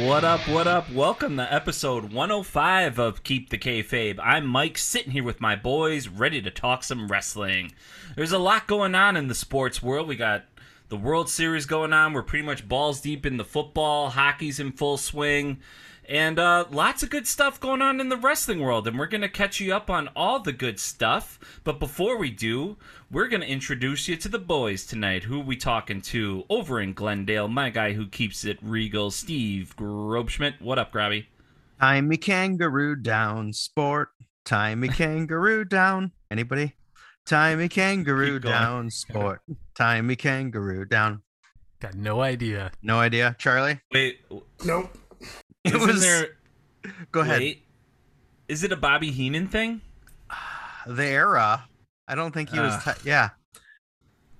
What up, what up? Welcome to episode 105 of Keep the Kayfabe. I'm Mike, sitting here with my boys, ready to talk some wrestling. There's a lot going on in the sports world. We got the World Series going on. We're pretty much balls deep in the football. Hockey's in full swing. And uh, lots of good stuff going on in the wrestling world, and we're going to catch you up on all the good stuff. But before we do, we're going to introduce you to the boys tonight. Who we talking to over in Glendale? My guy who keeps it regal, Steve Grobschmidt. What up, Grabby? Time me kangaroo down, sport. Time me kangaroo down. Anybody? Time me kangaroo down, sport. Time me kangaroo down. Got no idea. No idea, Charlie. Wait, Nope. It isn't was. there? go ahead. Wait, is it a Bobby Heenan thing? The era. I don't think he was. Ah. T- yeah.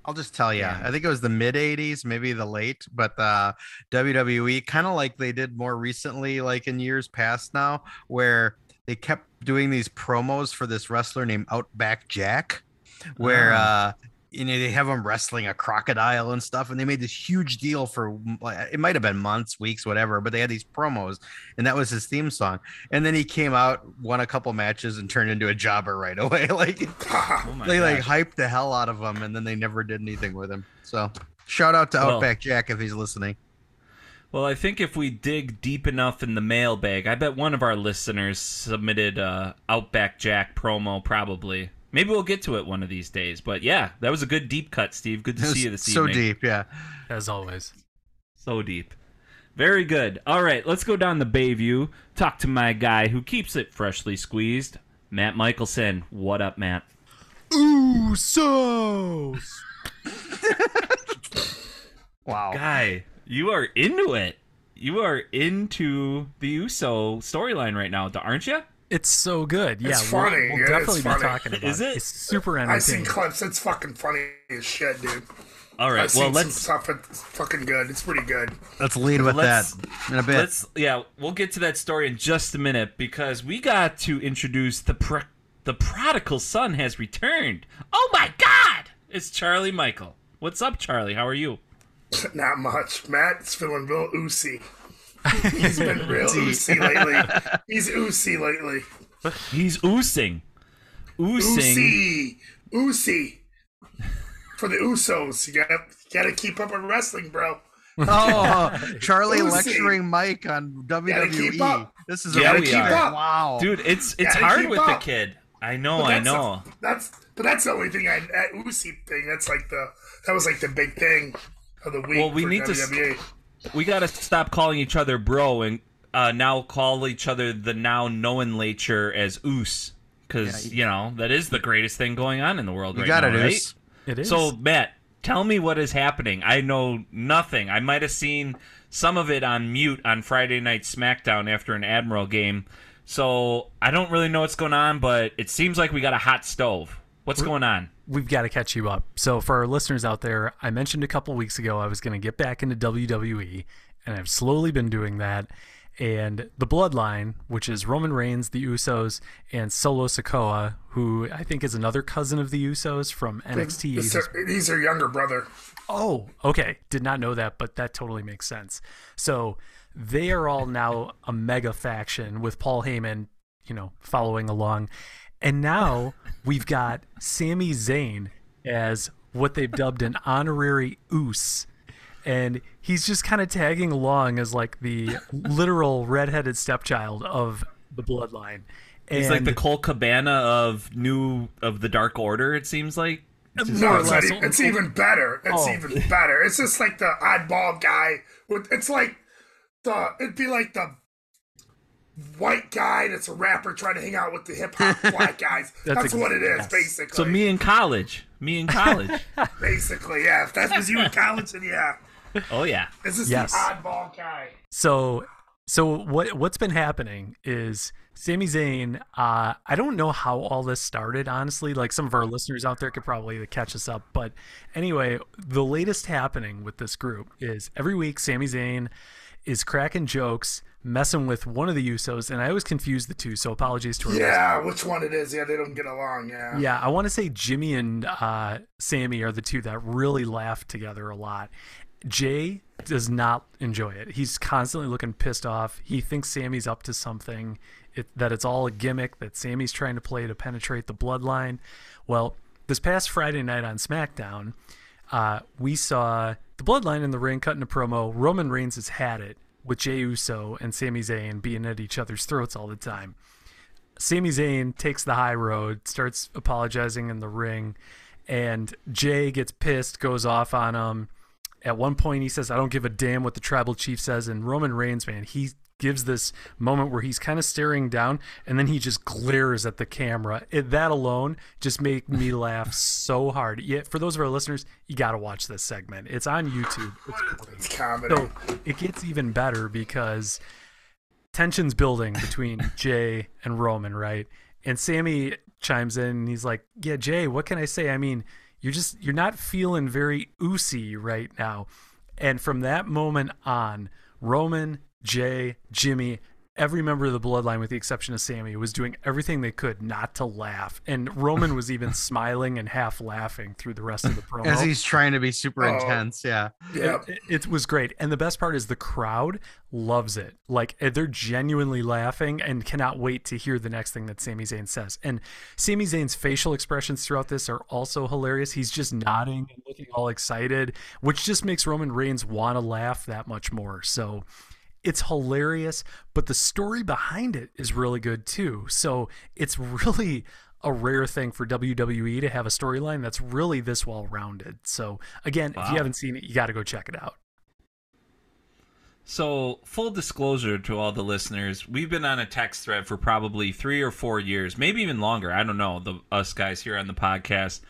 I'll just tell you. Damn. I think it was the mid '80s, maybe the late, but uh, WWE kind of like they did more recently, like in years past now, where they kept doing these promos for this wrestler named Outback Jack, where Ah. uh, you know they have him wrestling a crocodile and stuff, and they made this huge deal for it might have been months, weeks, whatever, but they had these promos, and that was his theme song. And then he came out, won a couple matches, and turned into a jobber right away. like Oh they like hyped the hell out of him, and then they never did anything with him. So shout out to Well- Outback Jack if he's listening. Well, I think if we dig deep enough in the mailbag, I bet one of our listeners submitted uh, Outback Jack promo. Probably, maybe we'll get to it one of these days. But yeah, that was a good deep cut, Steve. Good to see you this so evening. So deep, yeah. As always. So deep. Very good. All right, let's go down the Bayview. Talk to my guy who keeps it freshly squeezed, Matt Michelson. What up, Matt? Usos. Wow. Guy, you are into it. You are into the USO storyline right now, aren't you? It's so good. Yeah, It's we'll- We'll, Yeah, it's definitely be talking about Is it? It's super entertaining. I've seen clips. It's fucking funny as shit, dude. All right. I've Well, seen let's some stuff. It's fucking good. It's pretty good. Let's lead with Let's- that in a bit. Let's yeah, we'll get to that story in just a minute because we got to introduce the pro- the prodigal son has returned. Oh my god! It's Charlie Michael. What's up, Charlie? How are you? Not much. Matt's feeling real oozy. He's been real oozy lately. He's oozy lately. He's oosing. Oosing. Oozy. Oozy. For the Usos, you gotta you gotta keep up with wrestling, bro. oh, Charlie Lucy. lecturing Mike on Gotta keep WWE. up. This is Yeah, a we big are. up. Wow. Dude, it's it's Gotta hard keep with the kid. I know, I know. the- that's but that's the only thing I that Uzi thing. That's like the that was like the big thing of the week. Well, we for need to s- WWE. We gotta stop calling each other bro and uh, now call each other the now nomenclature as oos. Because, Yeah, you know, that is the greatest thing going on in the world you right got now, it, right? Oos. It is. So, Matt, tell me what is happening. I know nothing. I might have seen some of it on mute on Friday Night SmackDown after an Admiral game. So, I don't really know what's going on, but it seems like we got a hot stove. What's going on? We've got to catch you up. So for our listeners out there, I mentioned a couple weeks ago I was going to get back into WWE, and I've slowly been doing that. And the Bloodline, which is Roman Reigns, the Usos, and Solo Sikoa, who I think is another cousin of the Usos from NXT. He's her, he's her younger brother. Oh, okay. Did not know that, but that totally makes sense. So they are all now a mega faction with Paul Heyman, you know, following along. And now we've got Sami Zayn as what they've dubbed an honorary Oos. And he's just kind of tagging along as like the literal redheaded stepchild of the bloodline. And He's like the Colt Cabana of new of the Dark Order. It seems like. No, it's, not e- it's even better. It's Oh. even better. It's just like the oddball guy. With, it's like the it'd be like the white guy that's a rapper trying to hang out with the hip hop black guys. That's That's, what it is, ex- basically. So me in college. Me in college. basically, yeah. If that was you in college, then yeah. Oh yeah. This is Yes. the oddball guy. So, so what what's been happening is Sami Zayn. Uh, I don't know how all this started, honestly. Like some of our listeners out there could probably catch us up. But anyway, the latest happening with this group is every week Sami Zayn is cracking jokes, messing with one of the Usos, and I always confuse the two. So apologies to our Yeah, which one it is? Yeah, they don't get along. Yeah. yeah, I want to say Jimmy and uh, Sami are the two that really laugh together a lot. Jey does not enjoy it. He's constantly looking pissed off. He thinks Sami's up to something, it, that it's all a gimmick, that Sami's trying to play to penetrate the bloodline. Well, this past Friday night on SmackDown, uh, we saw the bloodline in the ring cutting a promo. Roman Reigns has had it with Jey Uso and Sami Zayn being at each other's throats all the time. Sami Zayn takes the high road, starts apologizing in the ring, and Jey gets pissed, goes off on him. At one point, he says, I don't give a damn what the tribal chief says. And Roman Reigns, man, he gives this moment where he's kind of staring down and then he just glares at the camera. It, that alone just made me laugh so hard. Yeah, for those of our listeners, you got to watch this segment. It's on YouTube. It's. It's comedy. So it gets even better because tensions building between Jey and Roman, right? And Sami chimes in and he's like, "Yeah, Jey, what can I say? I mean, you're just you're not feeling very oozy right now." And from that moment on, Roman, Jey, Jimmy, every member of the bloodline with the exception of Sami was doing everything they could not to laugh. And Roman was even smiling and half laughing through the rest of the promo. As he's trying to be super Oh. intense. Yeah. yeah. It, it was great. And the best part is the crowd loves it. Like eh, they're genuinely laughing and cannot wait to hear the next thing that Sami Zayn says. And Sami Zayn's facial expressions throughout this are also hilarious. He's just nodding and looking all excited, which just makes Roman Reigns want to laugh that much more. So it's hilarious, but the story behind it is really good too. So it's really a rare thing for WWE to have a storyline that's really this well rounded. So again, if you haven't seen it, you got to go check it out. So, full disclosure to all the listeners, we've been on a text thread for probably three or four years, maybe even longer. I don't know, the us guys here on the podcast.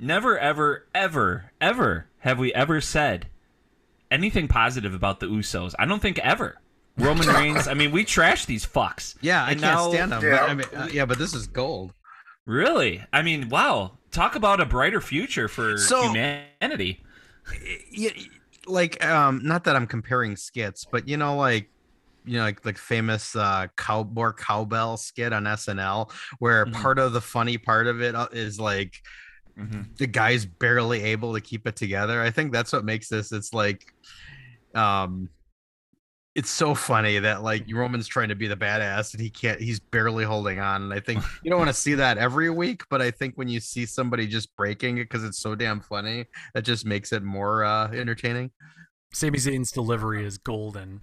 Never, ever, ever, ever have we ever said anything positive about the Usos. I don't think ever. Roman Reigns. I mean, we trash these fucks. Yeah, I And can't now- stand them. Yeah. But, I mean, uh, yeah, but this is gold. Really? I mean, wow. Talk about a brighter future for So- humanity. Yeah, like um, not that I'm comparing skits, but you know, like you know, like like famous uh cow more cowbell skit on SNL, where Mhm. part of the funny part of it uh, like Mhm. the guy's barely able to keep it together. I think that's what makes this. It's like, um, it's so funny that like Roman's trying to be the badass and he can't. He's barely holding on. And I think you don't want to see that every week, but I think when you see somebody just breaking it because it's so damn funny, that just makes it more uh entertaining. Sami Zayn's delivery is golden.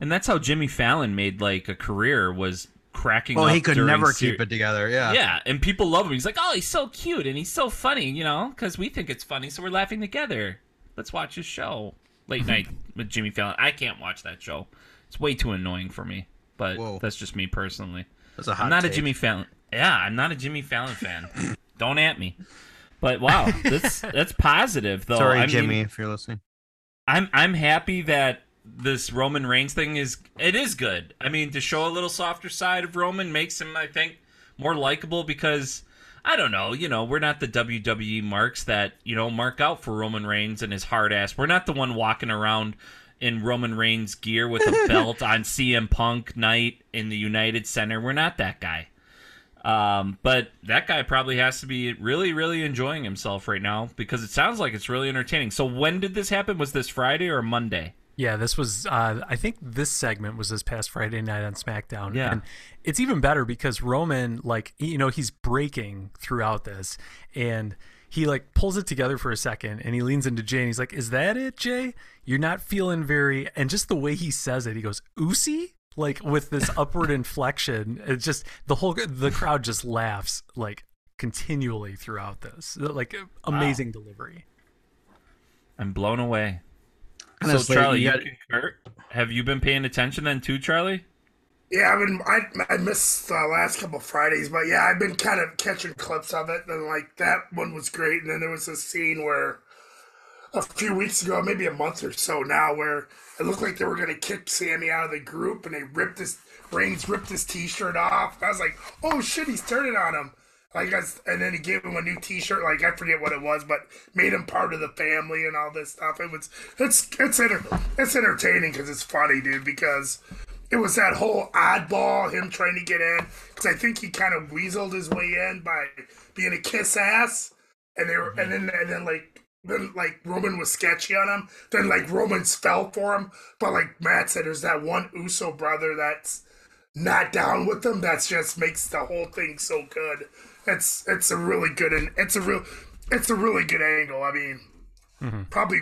And that's how Jimmy Fallon made like a career was cracking Oh, up he could never ser- keep it together. Yeah. Yeah, and people love him. He's like, oh, he's so cute and he's so funny, you know, because we think it's funny, so we're laughing together. Let's watch his show. Late night with Jimmy Fallon. I can't watch that show. It's way too annoying for me. But Whoa. that's just me personally. That's a hot I'm not take. a Jimmy Fallon. Yeah, I'm not a Jimmy Fallon fan. Don't at me. But wow, that's that's positive though. Sorry, I mean, Jimmy, if you're listening. I'm I'm happy that this Roman Reigns thing is it is good. I mean, to show a little softer side of Roman makes him, I think, more likable because I don't know, you know, we're not the WWE marks that you know mark out for Roman Reigns and his hard ass. We're not the one walking around in Roman Reigns gear with a belt on CM Punk night in the United Center. We're not that guy. Um, but that guy probably has to be really, really enjoying himself right now because it sounds like it's really entertaining. So when did this happen? Was this Friday or Monday? Yeah, this was. Uh, I think this segment was this past Friday night on SmackDown. Yeah. and it's even better because Roman, like, you know, he's breaking throughout this, and he like pulls it together for a second, and he leans into Jey, and he's like, "Is that it, Jey? You're not feeling very." And just the way he says it, he goes, "Oosie." Like with this upward inflection, it's just the whole the crowd just laughs like continually throughout this. Like amazing delivery. I'm blown away. Honestly, so Charlie, you you got- concur? Have you been paying attention then too, Charlie? Yeah, I've been I I missed the last couple Fridays, but yeah, I've been kind of catching clips of it, and like that one was great. And then there was a scene where a few weeks ago, maybe a month or so now, where it looked like they were gonna kick Sami out of the group, and they ripped his Reigns ripped his T-shirt off. I was like, oh shit, he's turning on him. Like, guess, and then he gave him a new T-shirt. Like I forget what it was, but made him part of the family and all this stuff. It was it's it's enter, it's entertaining because it's funny, dude. Because it was that whole oddball him trying to get in. Because I think he kind of weaseled his way in by being a kiss ass, and they were and then and then like then like Roman was sketchy on him. Then like Roman's fell for him. But like Matt said, there's that one Uso brother that's not down with them. That's just makes the whole thing so good. It's it's a really good and it's a real it's a really good angle. I mean, mm-hmm. probably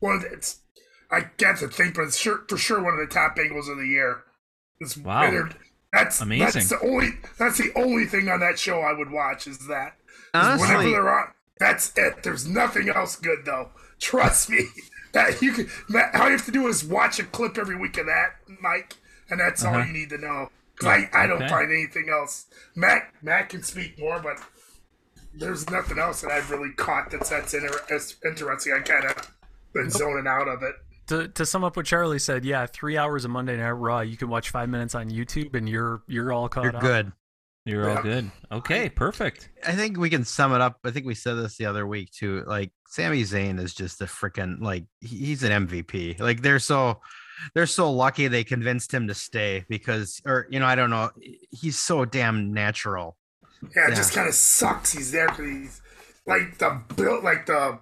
one of the, it's I get to think, but it's sure for sure one of the top angles of the year. It's Wow. they're- That's Amazing. That's the only that's the only thing on that show I would watch is that. Honestly- whenever they're on, that's it. There's nothing else good though. Trust me. That you can. That, all you have to do is watch a clip every week of that, Mike, and that's all uh-huh. you need to know. 'Cause I, I don't Okay. find anything else. Matt Matt can speak more, but there's nothing else that I've really caught that's that's inter- interesting. I kind of been zoning out of it. To, to sum up what Charlie said, yeah, three hours of Monday Night Raw. You can watch five minutes on YouTube, and you're you're all caught You're up. good. You're all good. Okay, perfect. I think we can sum it up. I think we said this the other week too. Like Sami Zayn is just a freaking like he's an MVP. Like they're so they're so lucky they convinced him to stay because or you know I don't know he's so damn natural. Yeah, it Yeah. just kind of sucks. He's there because he's like the build, like the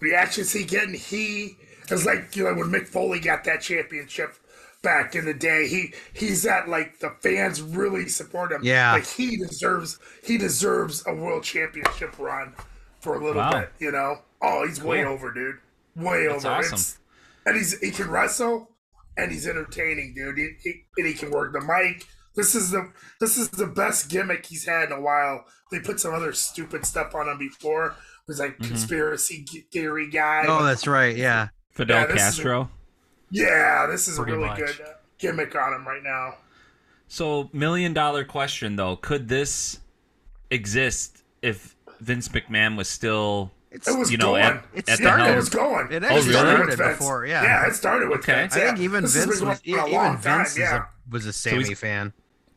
reactions he getting. He is like you know when Mick Foley got that championship back in the day. He he's at like the fans really support him. Yeah. like he deserves he deserves a world championship run for a little Wow. bit. You know, oh he's way over, dude. Way That's over. awesome. It's- and he's he can wrestle and he's entertaining, dude. He, he, and he can work the mic. This is the this is the best gimmick he's had in a while. They put some other stupid stuff on him before. It was like conspiracy theory guy. Oh, that's right. Yeah. Fidel Yeah, this is a- Castro. yeah, this is Pretty a really much. good uh, gimmick on him right now. So, million dollar question though: Could this exist if Vince McMahon was still, It's It was you know, going. at, It at the started- it helm? was going. It Oh, really? started Vince. before. Yeah. yeah, it started with Okay. Vince. I think even This Vince was going a even Vince time, yeah. a, was a Sami he's- fan.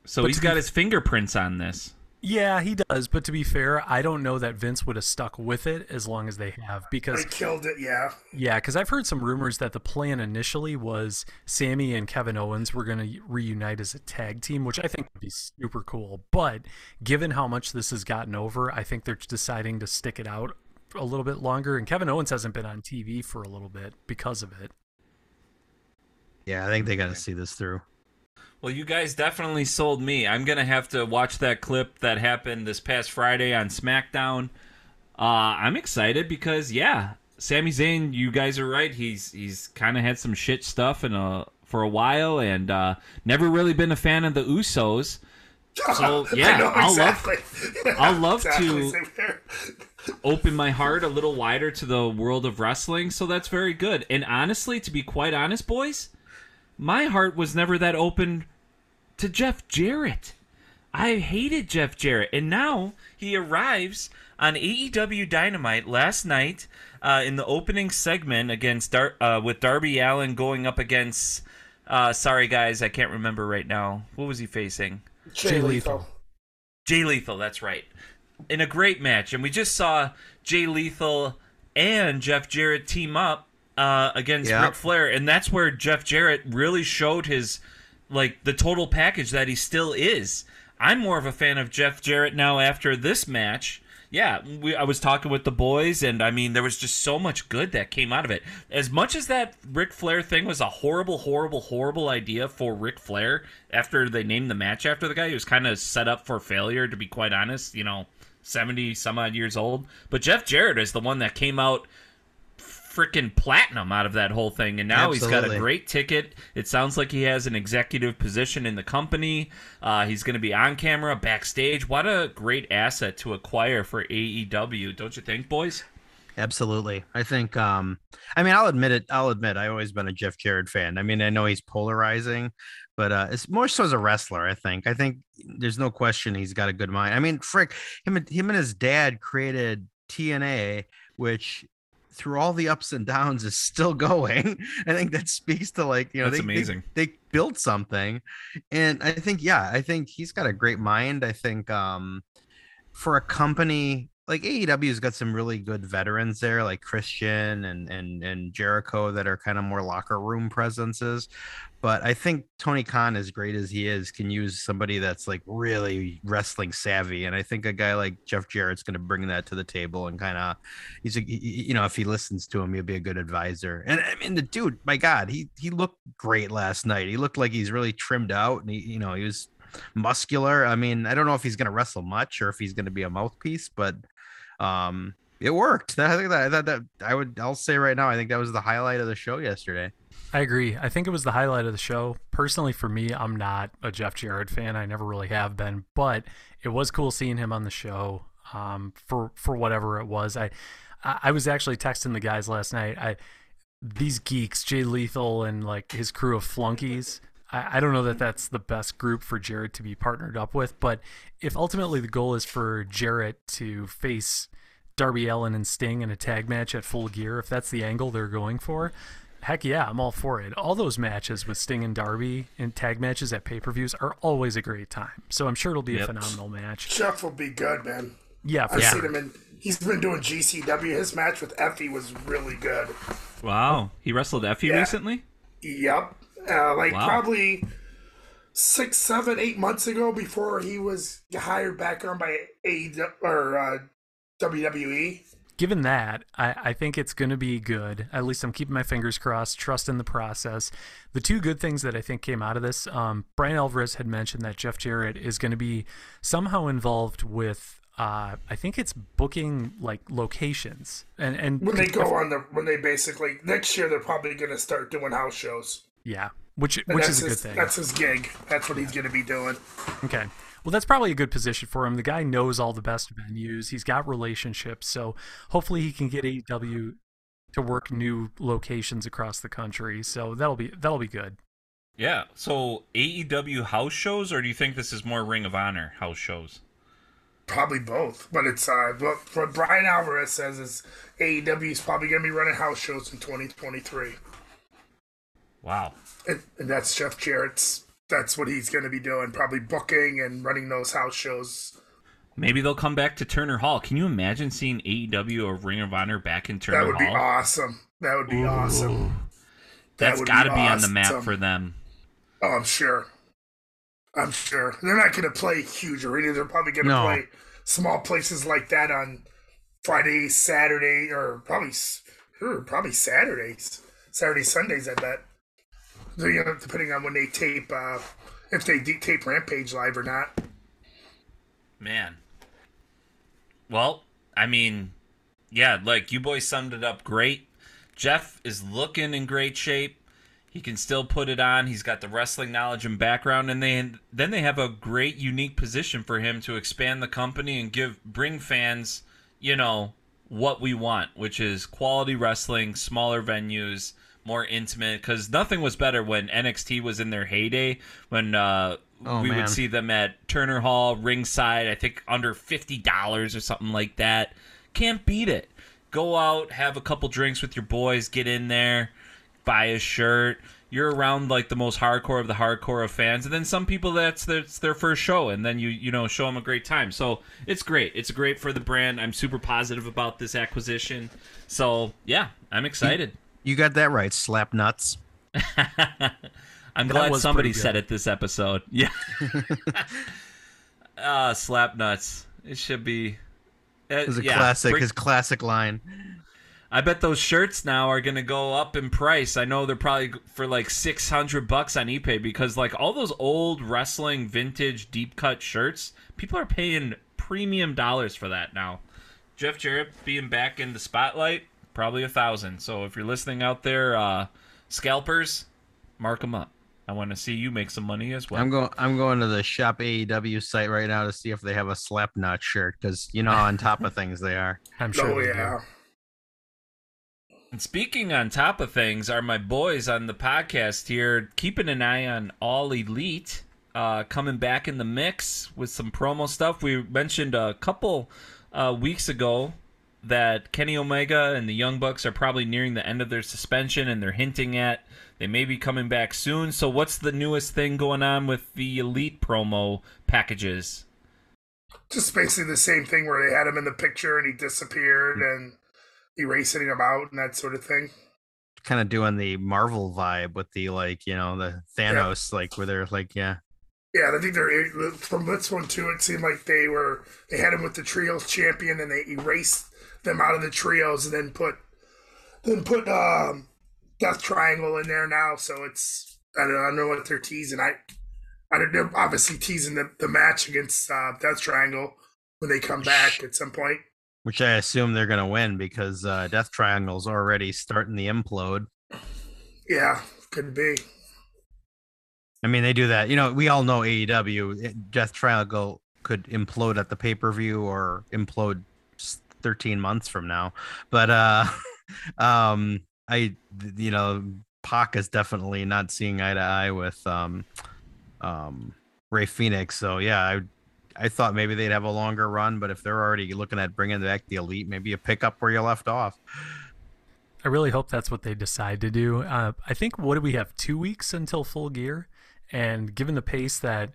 So But he's to got be- his fingerprints on this. Yeah, he does. But to be fair, I don't know that Vince would have stuck with it as long as they have because They killed it. Yeah. Yeah, because I've heard some rumors that the plan initially was Sami and Kevin Owens were going to reunite as a tag team, which I think would be super cool. But given how much this has gotten over, I think they're deciding to stick it out a little bit longer. And Kevin Owens hasn't been on TV for a little bit because of it. Yeah, I think they got to see this through. Well, you guys definitely sold me. I'm gonna have to watch that clip that happened this past Friday on SmackDown. Uh, I'm excited because yeah, Sami Zayn. You guys are right. He's he's kind of had some shit stuff in a for a while, and uh, never really been a fan of the Usos. So yeah, I'll love exactly. I'll love Exactly, to- open my heart a little wider to the world of wrestling, so that's very good. And honestly, to be quite honest, boys, my heart was never that open to Jeff Jarrett. I hated Jeff Jarrett, and now he arrives on AEW Dynamite last night uh, in the opening segment against Dar- uh, with Darby Allin going up against. Uh, sorry, guys, I can't remember right now. What was he facing? Jay Lethal. Lethal. Jay Lethal, that's right. In a great match. And we just saw Jay Lethal and Jeff Jarrett team up uh, against Yep. Ric Flair. And that's where Jeff Jarrett really showed his, like, the total package that he still is. I'm more of a fan of Jeff Jarrett now after this match. Yeah, we, I was talking with the boys, and I mean, there was just so much good that came out of it. As much as that Ric Flair thing was a horrible, horrible, horrible idea for Ric Flair after they named the match after the guy, he was kind of set up for failure, to be quite honest. You know, 70 some odd years old. But Jeff Jarrett is the one that came out freaking platinum out of that whole thing and now he's got a great ticket it sounds like he has an executive position in the company uh, he's going to be on camera backstage what a great asset to acquire for aew don't you think boys Absolutely. I think um I mean I'll admit it, I'll admit I've always been a Jeff Jarrett fan. I mean, I know he's polarizing, but uh it's more so as a wrestler, I think. I think there's no question he's got a good mind. I mean, frick, him him and his dad created TNA, which through all the ups and downs is still going. I think that speaks to like, you know, That's they, they- amazing. They, built something. And I think, yeah, I think he's got a great mind. I think um for a company like AEW's got some really good veterans there, like Christian and and and Jericho that are kind of more locker room presences. But I think Tony Khan, as great as he is, can use somebody that's like really wrestling savvy. And I think a guy like Jeff Jarrett's going to bring that to the table and kind of, he's a, you know, if he listens to him, he'll be a good advisor. And I mean, the dude, my God, he he looked great last night. He looked like he's really trimmed out, and he, you know, he was muscular. I mean, I don't know if he's going to wrestle much or if he's going to be a mouthpiece, but um, it worked. I think that, that that I would I'll say right now, I think that was the highlight of the show yesterday. I agree. I think it was the highlight of the show. Personally, for me, I'm not a Jeff Jarrett fan. I never really have been, but it was cool seeing him on the show. Um, for for whatever it was, I I I was actually texting the guys last night. I these geeks, Jay Lethal and like his crew of flunkies. I, I don't know that that's the best group for Jarrett to be partnered up with, but if ultimately the goal is for Jarrett to face Darby Allin and Sting in a tag match at Full Gear, if that's the angle they're going for, heck yeah, I'm all for it. All those matches with Sting and Darby in tag matches at pay per views are always a great time. So I'm sure it'll be Yep. a phenomenal match. Jeff will be good, man. Yeah, for I've sure. seen him in. He's been doing GCW. His match with Effy was really good. Wow. He wrestled Effy Yeah. recently? Yep. Uh, like Wow. probably six, seven, eight months ago before he was hired back on by AEW or uh, WWE. Given that, I, I think it's going to be good. At least I'm keeping my fingers crossed, trust in the process. The two good things that I think came out of this um, Bryan Alvarez had mentioned that Jeff Jarrett is going to be somehow involved with. Uh, I think it's booking like locations and and When they go on the when they basically next year they're probably going to start doing house shows. yeah, which And which is a good his, thing. That's his gig. That's what he's going to be doing. Okay. Well, that's probably a good position for him. The guy knows all the best venues. He's got relationships, so hopefully he can get AEW to work new locations across the country. So that'll be that'll be good. Yeah. So AEW house shows, or do you think this is more Ring of Honor house shows? Probably both, but it's uh, what, what Bryan Alvarez says is AEW is probably going to be running house shows in 2023, Wow. and, and that's Jeff Jarrett's. That's what he's going to be doing, probably booking and running those house shows. Maybe they'll come back to Turner Hall. Can you imagine seeing AEW or Ring of Honor back in Turner Hall? That would be awesome. That would be awesome. That That's would got to be, on the map for them. Oh, I'm sure. I'm sure they're not going to play huge arenas. They're probably going to No. play small places like that on Friday, Saturday, or probably s- probably Saturdays, Saturday, Sundays. I bet. You know, depending on when they tape, uh, if they de- tape Rampage live or not. Man. Well, I mean, yeah, like you boys summed it up great. Jeff is looking in great shape. He can still put it on. He's got the wrestling knowledge and background, and they then they have a great, unique position for him to expand the company and give bring fans, you know, what we want, which is quality wrestling, smaller venues, more intimate. Because nothing was better when NXT was in their heyday, when uh, Oh, we man. would see them at Turner Hall, ringside. I think under fifty dollars or something like that. Can't beat it. Go out, have a couple drinks with your boys, get in there, buy a shirt. You're around like the most hardcore of the hardcore of fans, and then some people that's that's their first show, and then you you know show them a great time. So it's great. It's great for the brand. I'm super positive about this acquisition. So yeah, I'm excited. You got that right, slap nuts. I'm That glad somebody said it this episode. Yeah. uh slap nuts. It should be. Uh, It was a yeah, classic, bring- his classic line. I bet those shirts now are gonna go up in price. I know they're probably for like six hundred bucks on eBay because like all those old wrestling vintage deep cut shirts, people are paying premium dollars for that now. Jeff Jarrett being back in the spotlight, probably a thousand. So if you're listening out there, uh, scalpers, mark them up. I want to see you make some money as well. I'm going. I'm going to the shop AEW site right now to see if they have a slap nut shirt because you know how on top of things they are. I'm sure. oh they do. yeah. And speaking on top of things, are my boys on the podcast here keeping an eye on All Elite, uh, coming back in the mix with some promo stuff. We mentioned a couple uh, weeks ago that Kenny Omega and the Young Bucks are probably nearing the end of their suspension, and they're hinting at they may be coming back soon. So, what's the newest thing going on with the Elite promo packages? Just basically the same thing where they had him in the picture and he disappeared mm-hmm. and erasing him out and that sort of thing. Kind of doing the Marvel vibe with the like, you know, the Thanos, like where they're like, yeah. Yeah, I think they're from this one too. It seemed like they were they had him with the trios champion and they erased them out of the trios and then put then put um Death Triangle in there now, so it's I don't, I don't know what they're teasing. I I don't they're obviously teasing the, the match against uh, Death Triangle when they come back at some point. Which I assume they're gonna win because uh, Death Triangle's already starting the implode. Yeah, could be. I mean, they do that. You know, we all know AEW Death Triangle could implode at the pay per view or implode 13 months from now. But uh, um, I, you know, Pac is definitely not seeing eye to eye with um, um, Rey Fenix. So yeah, I, I thought maybe they'd have a longer run, but if they're already looking at bringing back the elite, maybe you pick up where you left off. I really hope that's what they decide to do. Uh, I think what do we have? Two weeks until full gear, and given the pace that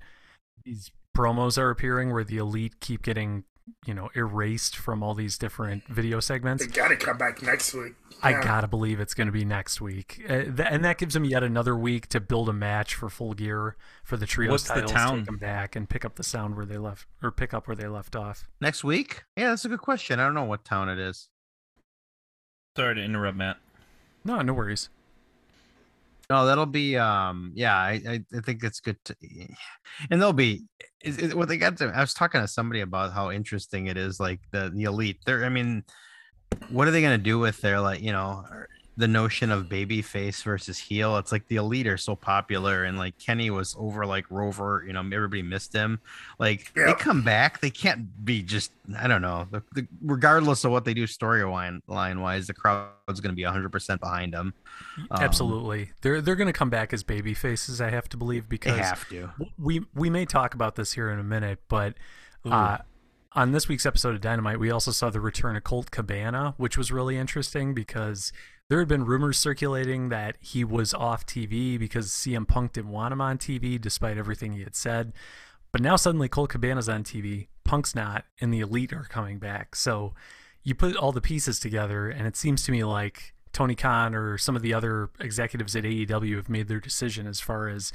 these promos are appearing, where the elite keep getting you know erased from all these different video segments. They got to come back next week. Yeah. I gotta believe it's going to be next week, uh, th- and that gives them yet another week to build a match for Full Gear for the trio What's titles. the town? Take them back and pick up the sound where they left, or pick up where they left off. Next week? Yeah, that's a good question. I don't know what town it is. Sorry to interrupt, Matt. No, no worries. No, that'll be um yeah, I I, think it's good to and they'll be is, is, what they got to I was talking to somebody about how interesting it is like the the elite. They're I mean what are they going to do with their like, you know, the notion of baby face versus heel? It's like the elite are so popular and like Kenny was over like Rover, you know, everybody missed him. Like they Yep. come back, they can't be just I don't know. The, the, regardless of what they do storyline line wise, the crowd's going to be 100% behind them. Um, Absolutely, they're they're going to come back as baby faces. I have to believe They because have to. we we may talk about this here in a minute, but uh, on this week's episode of Dynamite, we also saw the return of Colt Cabana, which was really interesting because there had been rumors circulating that he was off TV because CM Punk didn't want him on TV, despite everything he had said. But now suddenly Colt Cabana's on TV, Punk's not, and the Elite are coming back. So you put all the pieces together, and it seems to me like Tony Khan or some of the other executives at AEW have made their decision as far as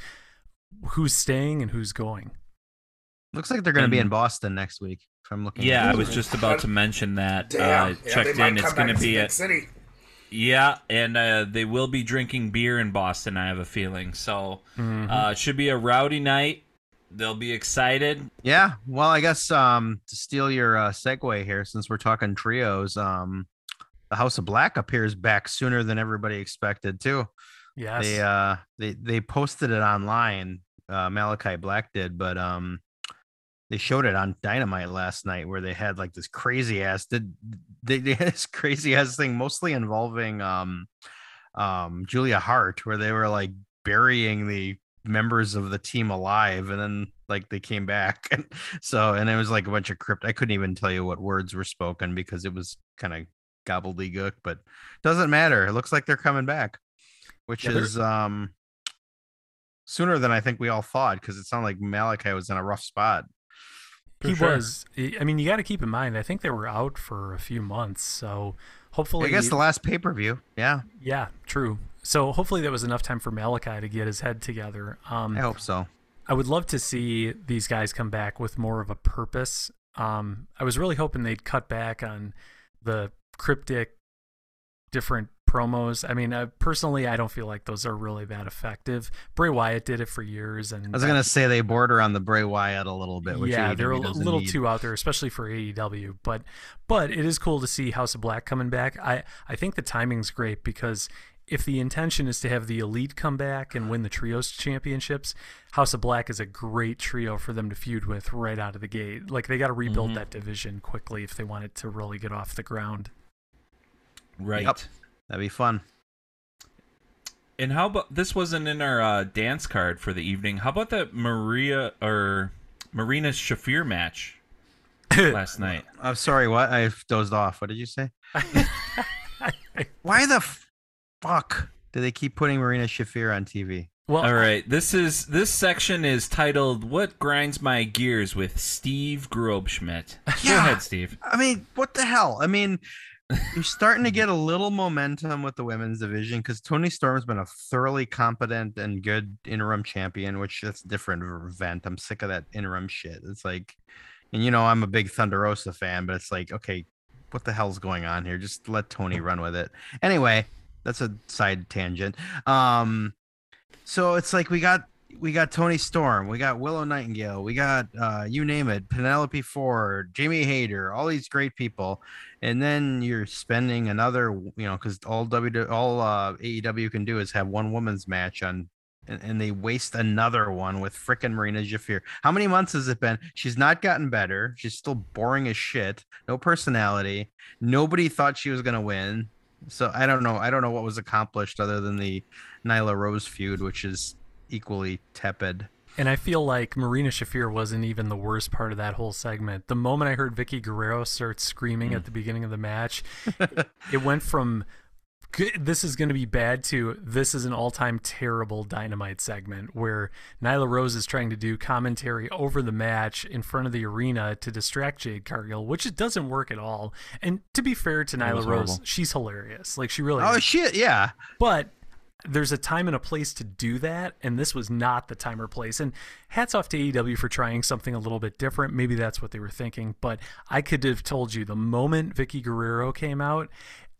who's staying and who's going. Looks like they're going to be in Boston next week. If I'm looking. Yeah, at I was just about to mention that. Damn. uh, yeah, checked might in. It's going to be at City. Yeah, and uh, they will be drinking beer in Boston. I have a feeling. So uh, it should be a rowdy night. They'll be excited. Yeah. Well, I guess um to steal your uh, segue here, since we're talking trios, um, the House of Black appears back sooner than everybody expected too. Yes. They uh they they posted it online. Uh, Malachi Black did, but um they showed it on Dynamite last night where they had like this crazy ass did they, they had this crazy ass thing mostly involving um um Julia Hart where they were like burying the members of the team alive and then like they came back. And so and it was like a bunch of crypt I couldn't even tell you what words were spoken because it was kind of gobbledygook but doesn't matter. It looks like they're coming back which Yeah, is um sooner than I think we all thought because it sounded like Malachi was in a rough spot he sure. was. I I mean, you got to keep in mind. I think they were out for a few months, so hopefully, I guess the last pay per view yeah yeah, true. So hopefully, that was enough time for Malachi to get his head together. Um, I hope so I would love to see these guys come back with more of a purpose. Um, I was really hoping they'd cut back on the cryptic, different promos. I mean, uh, personally, I don't feel like those are really that effective. Bray Wyatt did it for years, and I was gonna say they border on the Bray Wyatt a little bit which yeah, AEW they're a little need. too out there, especially for AEW. But but it is cool to see House of Black coming back. I I think the timing's great because if the intention is to have the elite come back and win the trios championships, House of Black is a great trio for them to feud with right out of the gate. Like they got to rebuild that division quickly if they want it to really get off the ground. Right. Yep. That'd be fun And how about this wasn't in our uh, dance card for the evening? How about that Maria or Marina Shafir match? last night. I'm sorry, what? I dozed off. What did you say? Why the fuck do they keep putting Marina Shafir on TV? Well, All right, this is this section is titled "What Grinds My Gears" with Steve Grobschmidt. Go ahead, Steve. I mean, what the hell? I mean, you're starting to get a little momentum with the women's division because Toni Storm's been a thoroughly competent and good interim champion, which that's different event. I'm sick of that interim shit. It's like, and you know, I'm a big Thunder Rosa fan, but it's like, okay, what the hell's going on here? Just let Toni run with it. Anyway, that's a side tangent. Um, so it's like we got we got Toni Storm, we got Willow Nightingale, we got uh, you name it, Penelope Ford, Jamie Hayter, all these great people, and then you're spending another, you know, because all W all uh, AEW can do is have one woman's match on. And, and they waste another one with frickin' Marina Shafir. How many months has it been? She's not gotten better. She's still boring as shit. No personality. Nobody thought she was gonna win. So I don't know. I don't know what was accomplished other than the Nyla Rose feud, which is equally tepid. And I feel like Marina Shafir wasn't even the worst part of that whole segment. The moment I heard Vickie Guerrero start screaming at the mm. beginning of the match, it went from this is going to be bad to this is an all-time terrible dynamite segment where Nyla Rose is trying to do commentary over the match in front of the arena to distract Jade Cargill, which it doesn't work at all. And to be fair to Nyla Rose, horrible. she's hilarious. Like she really Oh is. shit! Yeah. But there's a time and a place to do that, and this was not the time or place. And hats off to AEW for trying something a little bit different. Maybe that's what they were thinking. But I could have told you the moment Vickie Guerrero came out,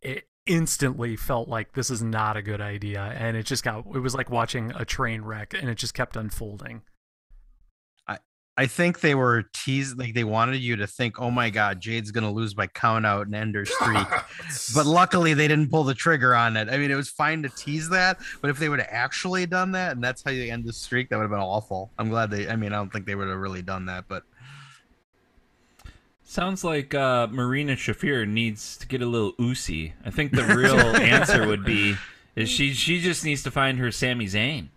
it instantly felt like this is not a good idea. And it just got, it was like watching a train wreck, and it just kept unfolding. I think they were teased, like they wanted you to think, "Oh my God, Jade's gonna lose by count out and end her streak." but luckily, they didn't pull the trigger on it. I mean, it was fine to tease that, but if they would have actually done that, and that's how you end the streak, that would have been awful. I'm glad they. I mean, I don't think they would have really done that, but Sounds like uh, Marina Shafir needs to get a little oozy. I think the real answer would be is she she just needs to find her Sami Zayn.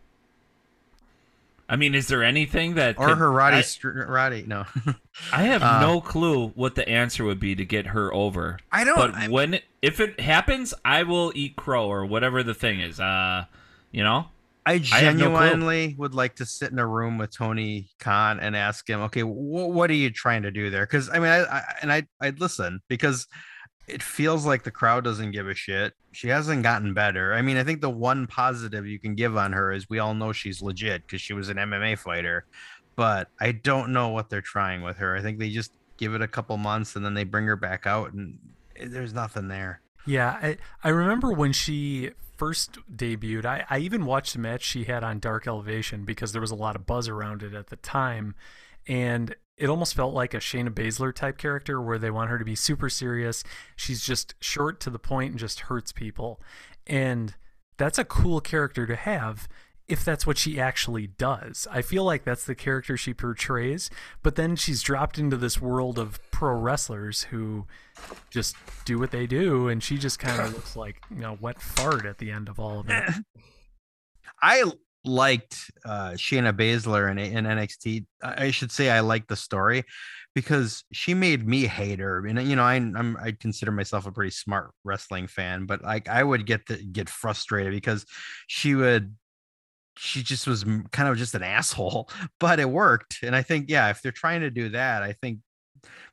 I mean, is there anything that or could- her Roddy, I, Str- Roddy, no. I have uh, no clue what the answer would be to get her over. I don't- But I- when if it happens, I will eat crow or whatever the thing is. Uh, you know. I have no genuinely would like to sit in a room with Tony Khan and ask him, okay, wh- what are you trying to do there? Because I mean, I, I and I I'd listen because it feels like the crowd doesn't give a shit. She hasn't gotten better. I mean, I think the one positive you can give on her is we all know she's legit because she was an MMA fighter, but I don't know what they're trying with her. I think they just give it a couple months and then they bring her back out and eh, there's nothing there. Yeah, I, I remember when she first debuted. I, I even watched a match she had on Dark Elevation because there was a lot of buzz around it at the time. And it almost felt like a Shayna Baszler type character where they want her to be super serious. She's just short to the point and just hurts people. And that's a cool character to have if that's what she actually does. I feel like that's the character she portrays, but then she's dropped into this world of pro wrestlers who just do what they do and she just kind of looks like, you know, wet fart at the end of all of it. I liked uh Shayna Baszler in, in NXT. I should say I liked the story because she made me hate her. And you know, I, I'm I consider myself a pretty smart wrestling fan, but like I would get to get frustrated because she would she just was kind of just an asshole, but it worked. And I think yeah, if they're trying to do that, I think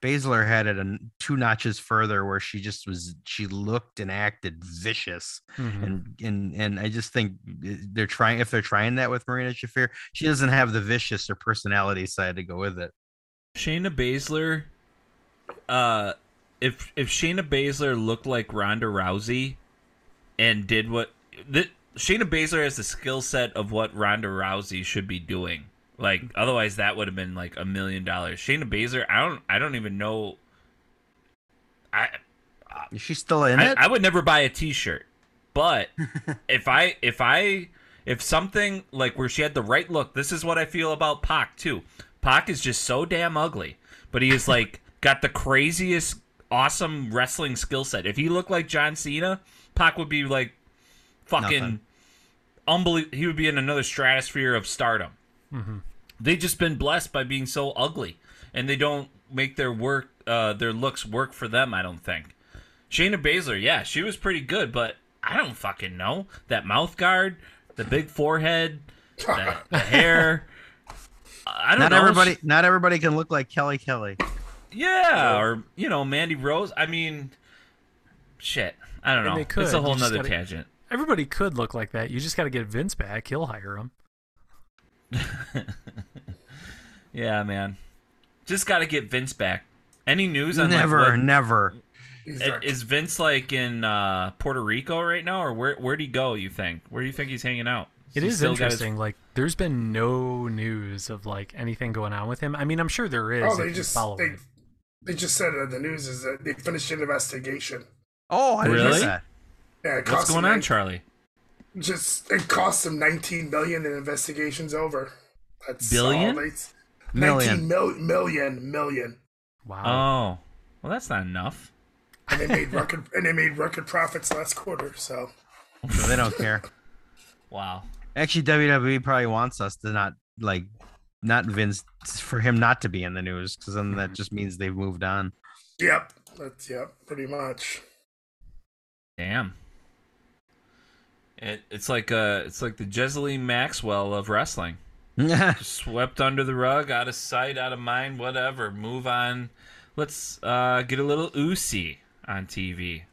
Baszler had it an, two notches further where she just was she looked and acted vicious Mhm. and and and I just think eh, they're trying if they're trying that with Marina Shafir, she doesn't have the vicious or personality side to go with it. Shayna Baszler, uh, if if Shayna Baszler looked like Ronda Rousey, and did what that Shayna Baszler has the skill set of what Ronda Rousey should be doing. Like otherwise, that would have been like a million dollars. Shayna Baszler, I don't, I don't even know. I Is she still in I, it? I would never buy a T-shirt, but if I if I if something like where she had the right look, this is what I feel about Pac too. Pac is just so damn ugly, but he is like got the craziest, awesome wrestling skill set. If he looked like John Cena, Pac would be like fucking Nothing. unbelievable. He would be in another stratosphere of stardom. Mm-hmm. They've just been blessed by being so ugly, and they don't make their work uh their looks work for them. I don't think. Shayna Baszler, yeah, she was pretty good, but I don't fucking know that mouth guard, the big forehead, the, the hair. I don't Not know. everybody, not everybody can look like Kelly Kelly. Yeah, or you know, Mandy Rose. I mean, shit. I don't And know. they could. It's a whole just nother gotta- tangent. Everybody could look like that. You just got to get Vince back. He'll hire him. Yeah, man. Just got to get Vince back. Any news on like, Never, what- never. He's I- like- Is Vince like in uh, Puerto Rico right now, or where where'd he go? You think? Where do you think he's hanging out? It He is still got his- interesting. Like, there's been no news of like anything going on with him. I mean, I'm sure there is. oh, they just follow they, they just said uh, the news is that they finished an investigation. Oh, I Really? miss that. Yeah, it What's going on, nine- Charlie? Just it cost them 19 million and investigations over. That's Billion? all they, Million. 19 mil, million million. Wow. Oh, well, that's not enough. And they made record and they made record profits last quarter. So So they don't care. Wow. Actually, WWE probably wants us to not like, not Vince for him not to be in the news because then that just means they've moved on. yep, that's yep, pretty much. Damn. It, it's like uh, it's like the Ghislaine Maxwell of wrestling. swept under the rug, out of sight, out of mind, whatever. Move on. Let's uh, get a little Usi on TV.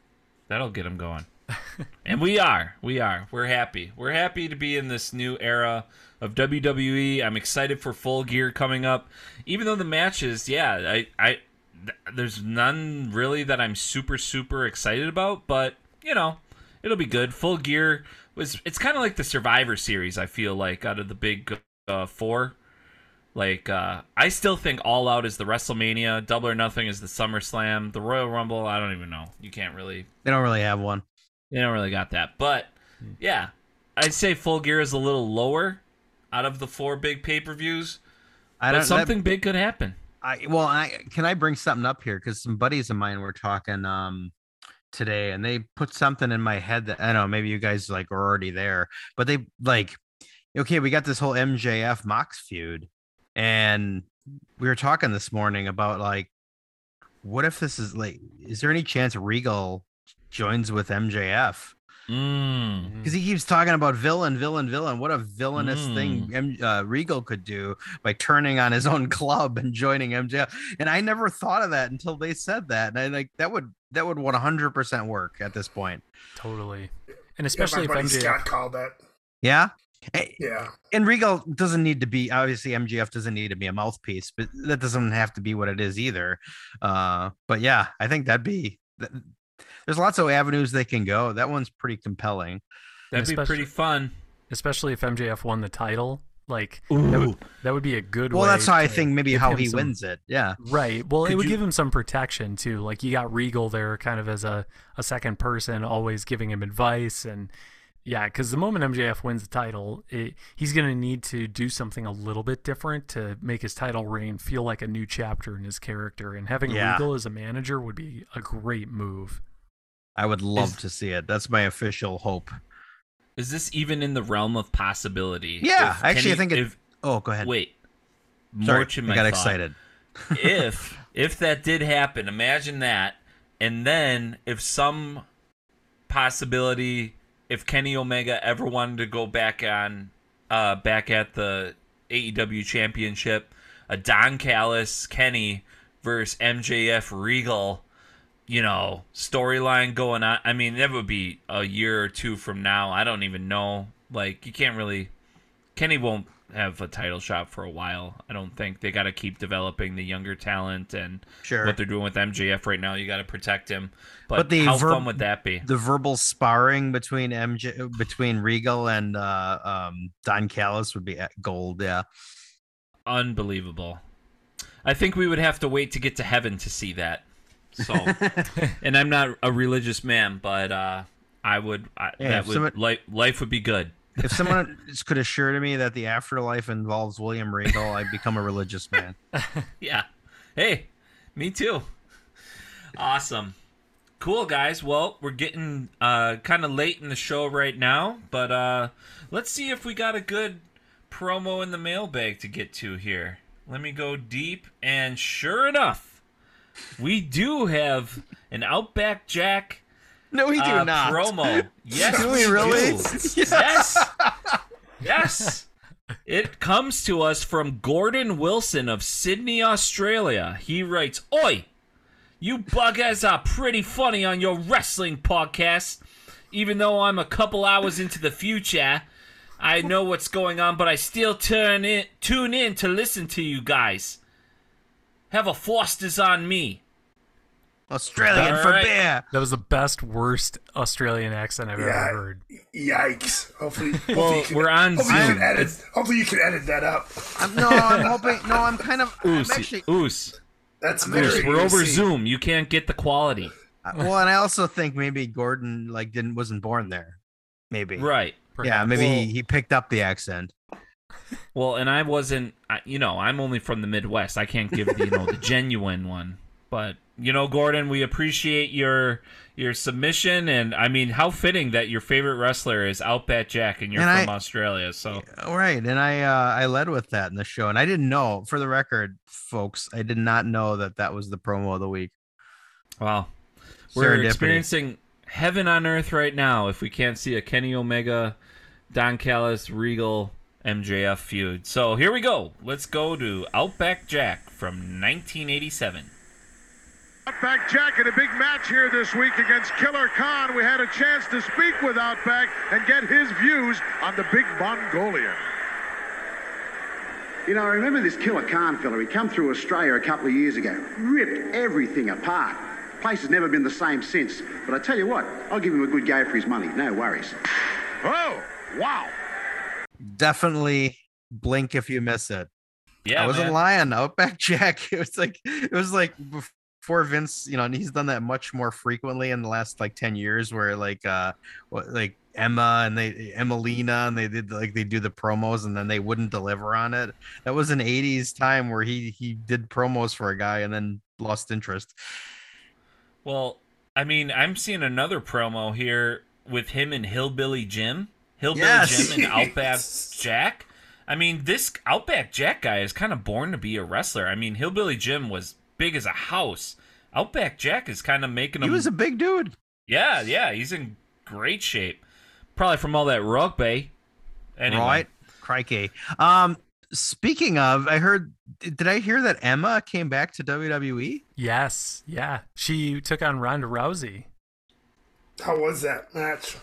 That'll get them going. and we are. We are. We're happy. We're happy to be in this new era of WWE. I'm excited for Full Gear coming up. Even though the matches, yeah, I, I, th- there's none really that I'm super super excited about, but you know, it'll be good. Full Gear was. It's kind of like the Survivor Series. I feel like out of the big uh, four. Like uh, I still think All Out is the WrestleMania, Double or Nothing is the SummerSlam, the Royal Rumble. I don't even know. You can't really. They don't really have one. They don't really got that, but yeah, I'd say Full Gear is a little lower out of the four big pay per views. I don't. something That, big could happen. I well, I can I bring something up here because some buddies of mine were talking um today, and they put something in my head that I don't know. Maybe you guys like are already there, but they like okay, we got this whole MJF Mox feud, and we were talking this morning about like, what if this is like, is there any chance Regal joins with MJF? Mm. Because he keeps talking about villain, villain, villain. What a villainous Mm. thing M- uh, Regal could do by turning on his own club and joining MJF. And I never thought of that until they said that. And I like that would that would 100% work at this point. Totally. And Yeah, especially my if buddy MJF. Scott called that. Yeah. Eh, Yeah, And Regal doesn't need to be obviously MJF doesn't need to be a mouthpiece, but that doesn't have to be what it is either. Uh, but yeah, I think that'd be. That, there's lots of avenues they can go. That one's pretty compelling. That'd be pretty fun. especially if MJF won the title. Like that would, that would be a good Well, way that's how I think maybe how he some- wins it. Yeah. Right. Well, it Could would you- give him some protection too. Like you got Regal there, kind of as a, a second person, always giving him advice and yeah. Because the moment MJF wins the title, it, he's going to need to do something a little bit different to make his title reign feel like a new chapter in his character. And having Yeah. Regal as a manager would be a great move. I would love Is- to see it. That's my official hope. Is this even in the realm of possibility? Yeah, If actually, I think it- If, Oh, go ahead. wait, Sorry, more I got thought. excited. if if that did happen, imagine that, and then if some possibility, if Kenny Omega ever wanted to go back on, uh, back at the AEW Championship, a Don Callis Kenny versus MJF Regal, you know, storyline going on. I mean, that would be a year or two from now. I don't even know. Like, you can't really. Kenny won't have a title shot for a while. I don't think they got to keep developing the younger talent and Sure. what they're doing with MJF right now. You got to protect him. But, But the how ver- fun would that be? The verbal sparring between MJ between Regal and uh, um, Don Callis would be at gold. Yeah. Unbelievable. I think we would have to wait to get to heaven to see that. So, and I'm not a religious man, but uh, I would. I, Yeah, that would someone- life, life would be good. If someone could assure to me that the afterlife involves William Regal, I'd become a religious man. Yeah. Hey, me too. Awesome. Cool guys. Well, we're getting uh kind of late in the show right now, but uh let's see if we got a good promo in the mailbag to get to here. Let me go deep and sure enough, we do have an Outback Jack No, we do uh, not. promo. Yes, Do we really? do. Yes. Yes. It comes to us from Gordon Wilson of Sydney, Australia. He writes, Oi! You buggers are pretty funny on your wrestling podcast. Even though I'm a couple hours into the future, I know what's going on, but I still turn in, tune in to listen to you guys. Have a Foster's on me. Australian All for right. beer. That was the best, worst Australian accent I've Yeah. ever heard. Yikes! Hopefully, hopefully Well, can, we're on hopefully you Zoom. can edit. Hopefully you can edit that up. I'm, no, I'm hoping. No, I'm kind of. I'm Oos, actually. oos, That's oos. very We're over. Zoom. You can't get the quality. Uh, well, and I also think maybe Gordon like didn't wasn't born there. Maybe. Right. Yeah, maybe Well- he, he picked up the accent. Well, and I wasn't, you know, I'm only from the Midwest. I can't give the, you know, the genuine one. But you know, Gordon, we appreciate your your submission, and I mean, how fitting that your favorite wrestler is Outback Jack, and you're And from I- Australia. So right, and I uh, I led with that in the show, and I didn't know. For the record, folks, I did not know that that was the promo of the week. Wow. We're experiencing heaven on earth right now if we can't see a Kenny Omega, Don Callis, Regal, MJF feud. So here we go. Let's go to Outback Jack from 1987. Outback Jack in a big match here this week against Killer Khan. We had a chance to speak with Outback and get his views on the big Mongolian. You know, I remember this Killer Khan fella. He come through Australia a couple of years ago, ripped everything apart. Place has never been the same since. But I tell you what, I'll give him a good go for his money. No worries. Oh, wow. Definitely blink if you miss it. Yeah, I wasn't man. lying. Outback Jack. It was like it was like before Vince, you know, and he's done that much more frequently in the last like ten years, where like uh, like Emma and they Emmalina and they did like they do the promos and then they wouldn't deliver on it. That was an '80s time where he he did promos for a guy and then lost interest. Well, I mean, I'm seeing another promo here with him and Hillbilly Jim. Hillbilly Yes. Jim and Outback Jack. I mean, this Outback Jack guy is kind of born to be a wrestler. I mean, Hillbilly Jim was big as a house. Outback Jack is kind of making him. He was a big dude. yeah, yeah, he's in great shape. Probably from all that rugby. Anyway, Right? Crikey. Um, speaking of, I heard. Did I hear that Emma came back to? WWE? Yes, yeah. She took on Ronda Rousey. How was that match?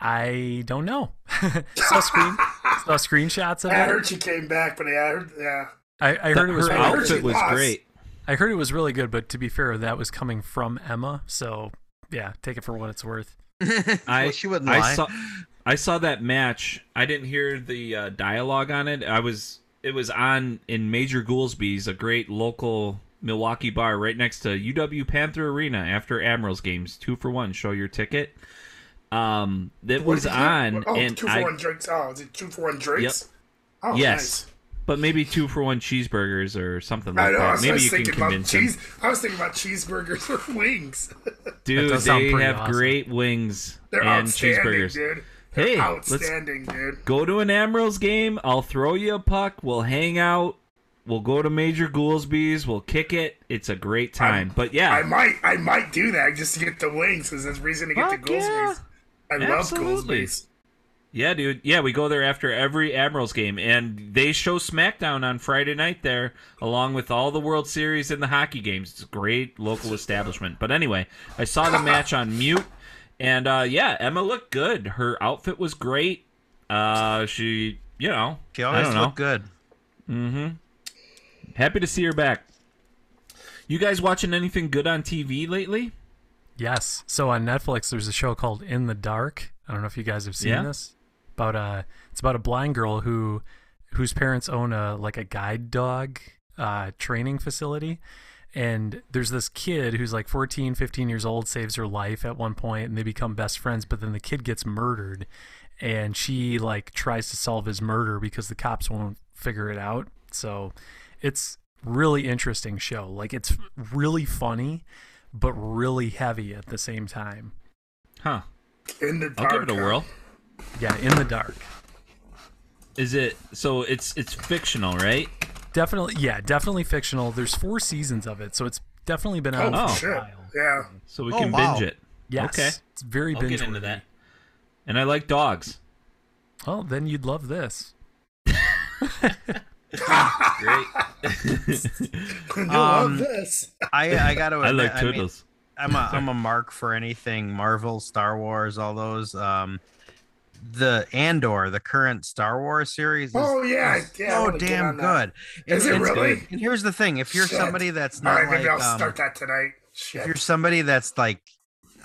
I don't know. saw screen saw screenshots of I it. heard she came back, but I heard, yeah. I, I heard it was her I really, heard outfit was lost. great. I heard it was really good, but to be fair, that was coming from Emma, so yeah, take it for what it's worth. I Well, she wouldn't I lie. saw I saw that match. I didn't hear the uh, dialogue on it. I was it was on in Major Goolsby's, a great local Milwaukee bar right next to UW Panther Arena after Admirals games. Two for one. Show your ticket. Um, that was did you get? on, Oh, and two for I one drinks. Oh, is it two for one drinks? Oh, yes, but maybe two for one cheeseburgers or something nice. I like know. I that. was, I Maybe was you can thinking about convince him. cheese. I was thinking about cheeseburgers or wings. Dude, they have awesome. great wings They're and outstanding, cheeseburgers. dude. Hey, They're let's outstanding, dude. go to an Admirals game. I'll throw you a puck. We'll hang out. We'll go to Major Goolsby's. We'll kick it. It's a great time. but yeah, I might, I might do that just to get the wings, because there's reason to get Fuck the yeah. Goolsby's. I love Absolutely. Goolsby's. Yeah, dude. Yeah, we go there after every Admirals game, and they show SmackDown on Friday night there, along with all the World Series and the hockey games. It's a great local establishment. But anyway, I saw the match on mute, and uh, yeah, Emma looked good. Her outfit was great. Uh, she, you know, He I always don't know. looked good. Happy to see her back. You guys watching anything good on TV lately? Yes. So on Netflix, there's a show called In the Dark. I don't know if you guys have seen Yeah. this. About a, it's about a blind girl who, whose parents own a like a guide dog uh, training facility, and there's this kid who's like 14, 15 years old, saves her life at one point, and they become best friends. But then the kid gets murdered, and she like tries to solve his murder because the cops won't figure it out. So, it's really interesting show. Like it's really funny but really heavy at the same time. Huh. In the dark I'll give it a huh? whirl. Yeah, in the dark. Is it so? It's it's fictional, right? Definitely, yeah, definitely fictional. There's four seasons of it, so it's definitely been out. Oh. for a shit. while. Yeah. So we Oh, can wow. binge it. Yes, Okay. it's very I'll binge get into that. And I like dogs. Oh, then you'd love this. Great. You Um, love this. I I gotta I admit, like I mean, turtles. I'm a I'm a mark for anything Marvel, Star Wars, all those. Um, the Andor, the current Star Wars series. Is, Oh, yeah, is yeah, so damn that. good. Is it it's- really? And here's the thing: if you're Shit. somebody that's not right, maybe like, I'll um, start that tonight. if you're somebody that's like,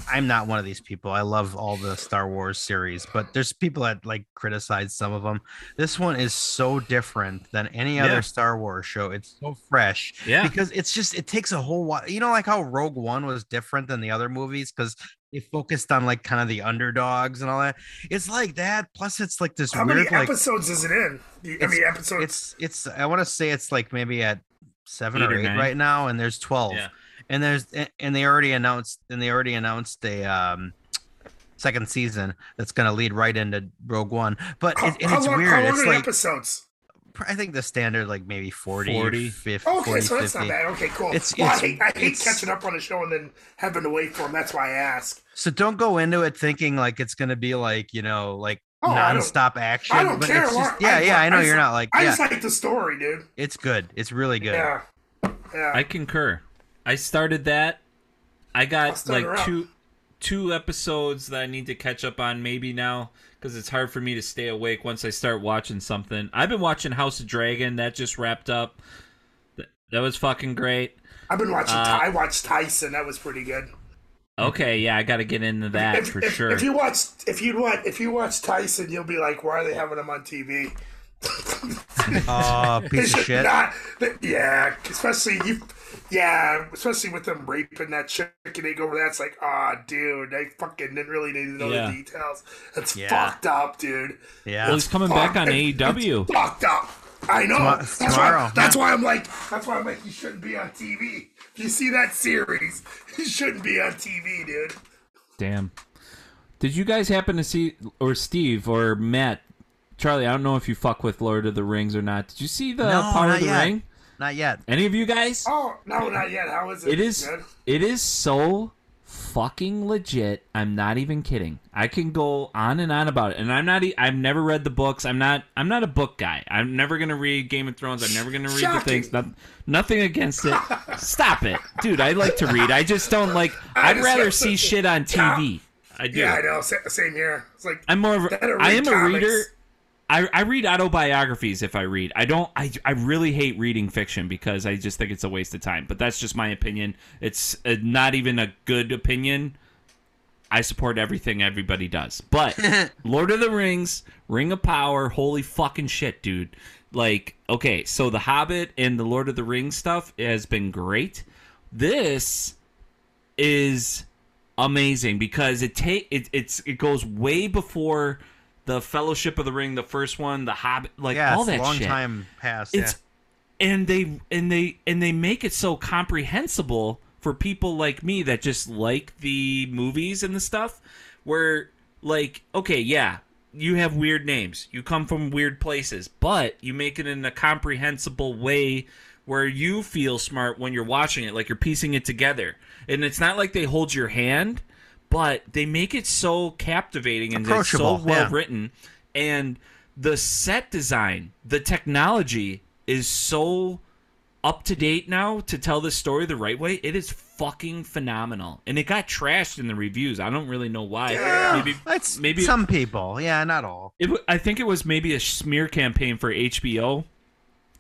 I'm not one of these people. I love all the Star Wars series, but there's people that like criticize some of them. This one is so different than any Yeah. other Star Wars show. It's so fresh. Yeah. Because it's just it takes a whole while. You know, like how Rogue One was different than the other movies because they focused on like kind of the underdogs and all that. It's like that. Plus, it's like this How weird many like episodes is it in? You- I it's- mean, episodes. it's it's I want to say it's like maybe at seven Eight or or eight nine. right now, and there's twelve. Yeah. And there's and they already announced and they already announced a um second season that's gonna lead right into Rogue One. But how, it, and how it's long, weird. How long It's like episodes? I think the standard like maybe 40, 40. 50, Oh, okay, 40, so that's 50. not bad. Okay, cool. It's- well, it's- I hate, I hate it's- catching up on a show and then having to wait for them. That's why I ask. So don't go into it thinking like it's gonna be like you know like Oh, I nonstop action. I don't but care. It's just, Mark. yeah, yeah, I know just- you're not like I yeah. just like the story, dude. It's good. It's really good. Yeah. Yeah. I concur. I started that. I got like her two two episodes that I need to catch up on maybe now because it's hard for me to stay awake once I start watching something. I've been watching House of Dragon that just wrapped up. Th- That was fucking great. I've been watching. Uh, I watched Tyson. That was pretty good. Okay, yeah, I got to get into that if, for if, sure. If you watch, if you watch, if you watch Tyson, you'll be like, "Why are they having him on TV?" Oh, They piece of shit. not- yeah, especially you. Yeah, especially with them raping that chick and they go over that. It's like, ah, dude, they fucking didn't really need to know Yeah. the details. That's Yeah. fucked up, dude. Yeah. well, he's coming back on AEW. it's Fucked up. I know. Tomo- that's tomorrow, why. That's why I'm like. That's why I'm like. You shouldn't be on TV. If you see that series, you shouldn't be on TV, dude. Damn. Did you guys happen to see, or Steve, or Matt, Charlie? I don't know if you fuck with Lord of the Rings or not. Did you see the No, Power of the yet. Ring? Not yet. Any of you guys? Oh no, not yet. How is it? It is. Good? It is so fucking legit. I'm not even kidding. I can go on and on about it, and I'm not. I've never read the books. I'm not. I'm not a book guy. I'm never gonna read Game of Thrones. I'm never gonna read the things. Not, nothing against it. Stop it, dude. I like to read. I just don't like. I I'd rather see shit on TV. I do. Yeah, I know. Sa- Same here. It's like I'm more of. A, Better I am a reader. I, I read autobiographies if I read. I don't. I, I really hate reading fiction because I just think it's a waste of time. But that's just my opinion. It's not even a good opinion. I support everything everybody does. But Lord of the Rings, Ring of Power, holy fucking shit, dude. Like, okay, so The Hobbit and the Lord of the Rings stuff has been great. This is amazing because it take it it's it goes way before the Fellowship of the Ring, the first one, the Hobbit, like yeah, all it's that a long shit. time past. It's and they and they and they make it so comprehensible for people like me that just like the movies and the stuff where like okay, yeah, you have weird names. You come from weird places, but you make it in a comprehensible way where you feel smart when you're watching it, like you're piecing it together. And it's not like they hold your hand, but they make it so captivating and it's so well yeah. written. And the set design, the technology is so up to date now to tell this story the right way. It is fucking phenomenal. And it got trashed in the reviews. I don't really know why. Yeah, maybe that's maybe some people. Yeah, not all. it, I think it was maybe a smear campaign for HBO,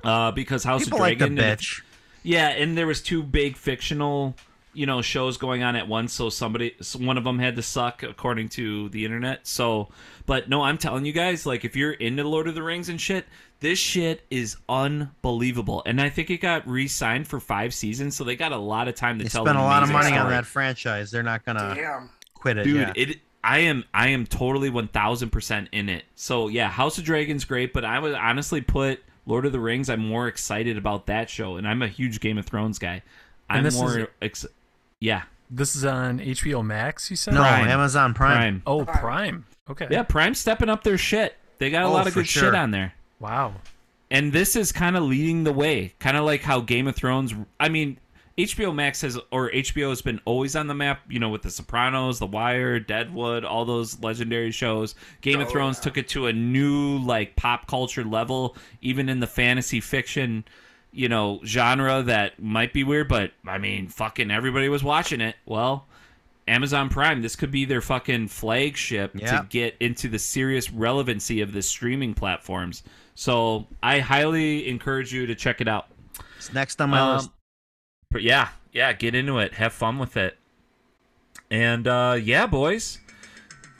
uh, because House People of like the Dragon. and- bitch. yeah, and there was two big fictional, you know, shows going on at once. So somebody, so one of them had to suck, according to the internet. So, but no, I'm telling you guys, like, if you're into Lord of the Rings and shit, this shit is unbelievable. And I think it got re-signed for five seasons, so they got a lot of time to tell you. They tell. spent an a lot of amazing money on story. that franchise. They're not gonna damn. quit it. dude yeah. it i am i am totally 1000% in it so yeah house of dragons great but i would honestly put lord of the rings i'm more excited about that show and i'm a huge game of thrones guy i'm this is- more ex- yeah This is on HBO Max, you said? no, Prime. Amazon Prime. prime Oh, Prime. Okay. yeah prime stepping up their shit they got a Oh, lot of for good sure. shit on there Wow. and this is kind of leading the way kind of like how game of thrones i mean HBO Max has or HBO has been always on the map, you know, with The Sopranos, The Wire, Deadwood, all those legendary shows. Game of Oh, Thrones yeah. took it to a new like pop culture level, even in the fantasy fiction, you know, genre that might be weird, but I mean, fucking everybody was watching it. Well, Amazon Prime, this could be their fucking flagship Yeah. to get into the serious relevancy of the streaming platforms. So I highly encourage you to check it out. It's next on my Um, list. But yeah, yeah, get into it. Have fun with it. And uh yeah, boys.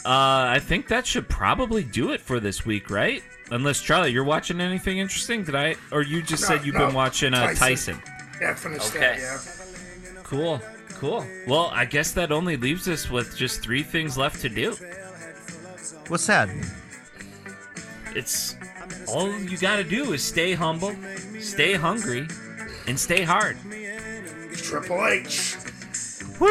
Uh I think that should probably do it for this week, right? Unless Charlie, you're watching anything interesting? Did I or you just No, said you've no, been watching uh, Tyson. Tyson. Yeah, finished Okay. that. Yeah. Cool. Cool. Well, I guess that only leaves us with just three things left to do. What's that? It's all you got to do is stay humble, stay hungry, and stay hard. Triple H. Do